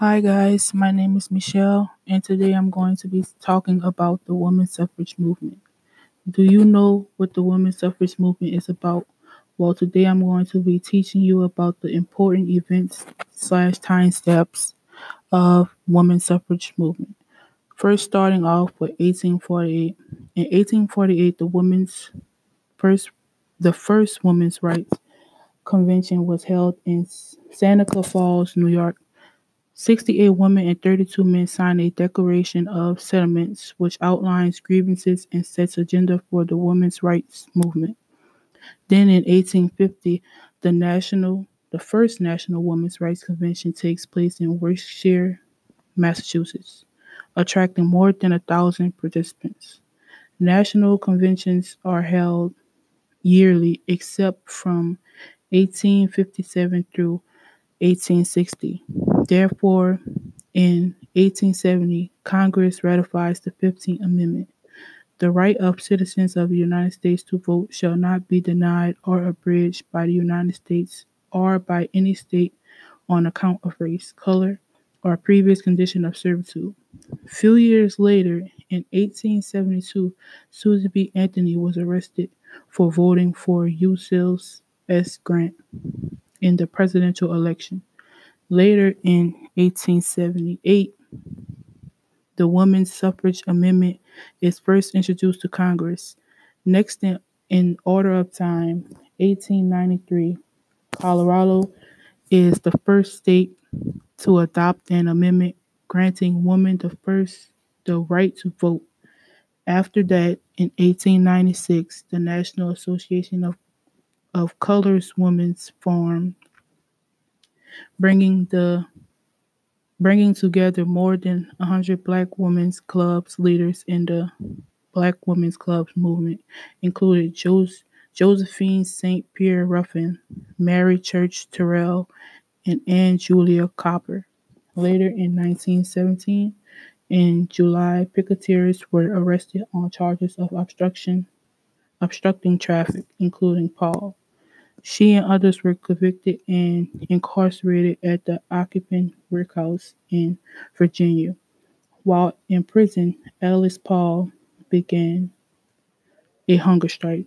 Hi guys, my name is Michelle and today I'm going to be talking about the women's suffrage movement. Do you know what the women's suffrage movement is about? Well, today I'm going to be teaching you about the important events slash time steps of women's suffrage movement. First, starting off with 1848. In 1848, the women's first, the first women's rights convention was held in Seneca Falls, New York. 68 women and 32 men signed a declaration of sentiments, which outlines grievances and sets agenda for the women's rights movement. Then in 1850, the national the first National Women's Rights Convention takes place in Worcester, Massachusetts, attracting more than a thousand participants. National conventions are held yearly except from 1857 through 1860. Therefore, in 1870, Congress ratifies the 15th Amendment. The right of citizens of the United States to vote shall not be denied or abridged by the United States or by any state on account of race, color, or previous condition of servitude. Few years later, in 1872, Susan B. Anthony was arrested for voting for Ulysses S. Grant in the presidential election. Later in 1878, the Women's Suffrage Amendment is first introduced to Congress. Next in, in order of time, 1893, Colorado is the first state to adopt an amendment granting women the first the right to vote. After that, in 1896, the National Association of of Colored Women's formed, bringing the bringing together more than 100 black women's clubs leaders in the black women's clubs movement included Jos- josephine st pierre ruffin mary church terrell and anne julia cooper. Later in 1917 in july picketeers were arrested on charges of obstruction obstructing traffic including paul she and others were convicted and incarcerated at the Occoquan Workhouse in Virginia. While in prison, Alice Paul began a hunger strike.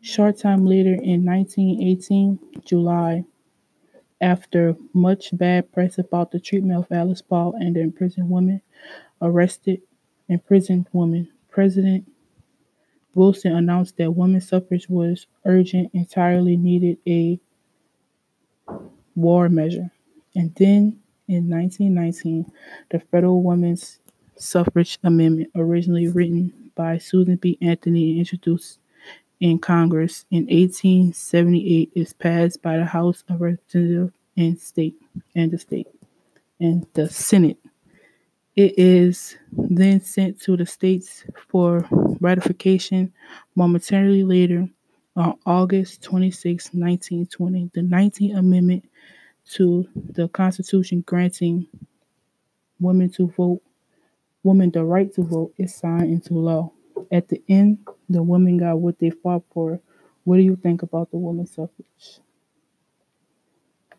Short time later, in 1918, July, after much bad press about the treatment of Alice Paul and the imprisoned women, arrested imprisoned women, President Wilson announced that women's suffrage was urgent, entirely needed a war measure. And then in 1919, the Federal Women's Suffrage Amendment, originally written by Susan B. Anthony and introduced in Congress in 1878, is passed by the House of Representatives and state and the state and the Senate it is then sent to the states for ratification momentarily later on August 26, 1920. The 19th Amendment to the Constitution granting women to vote, women the right to vote is signed into law. At the end, the women got what they fought for. What do you think about the women's suffrage?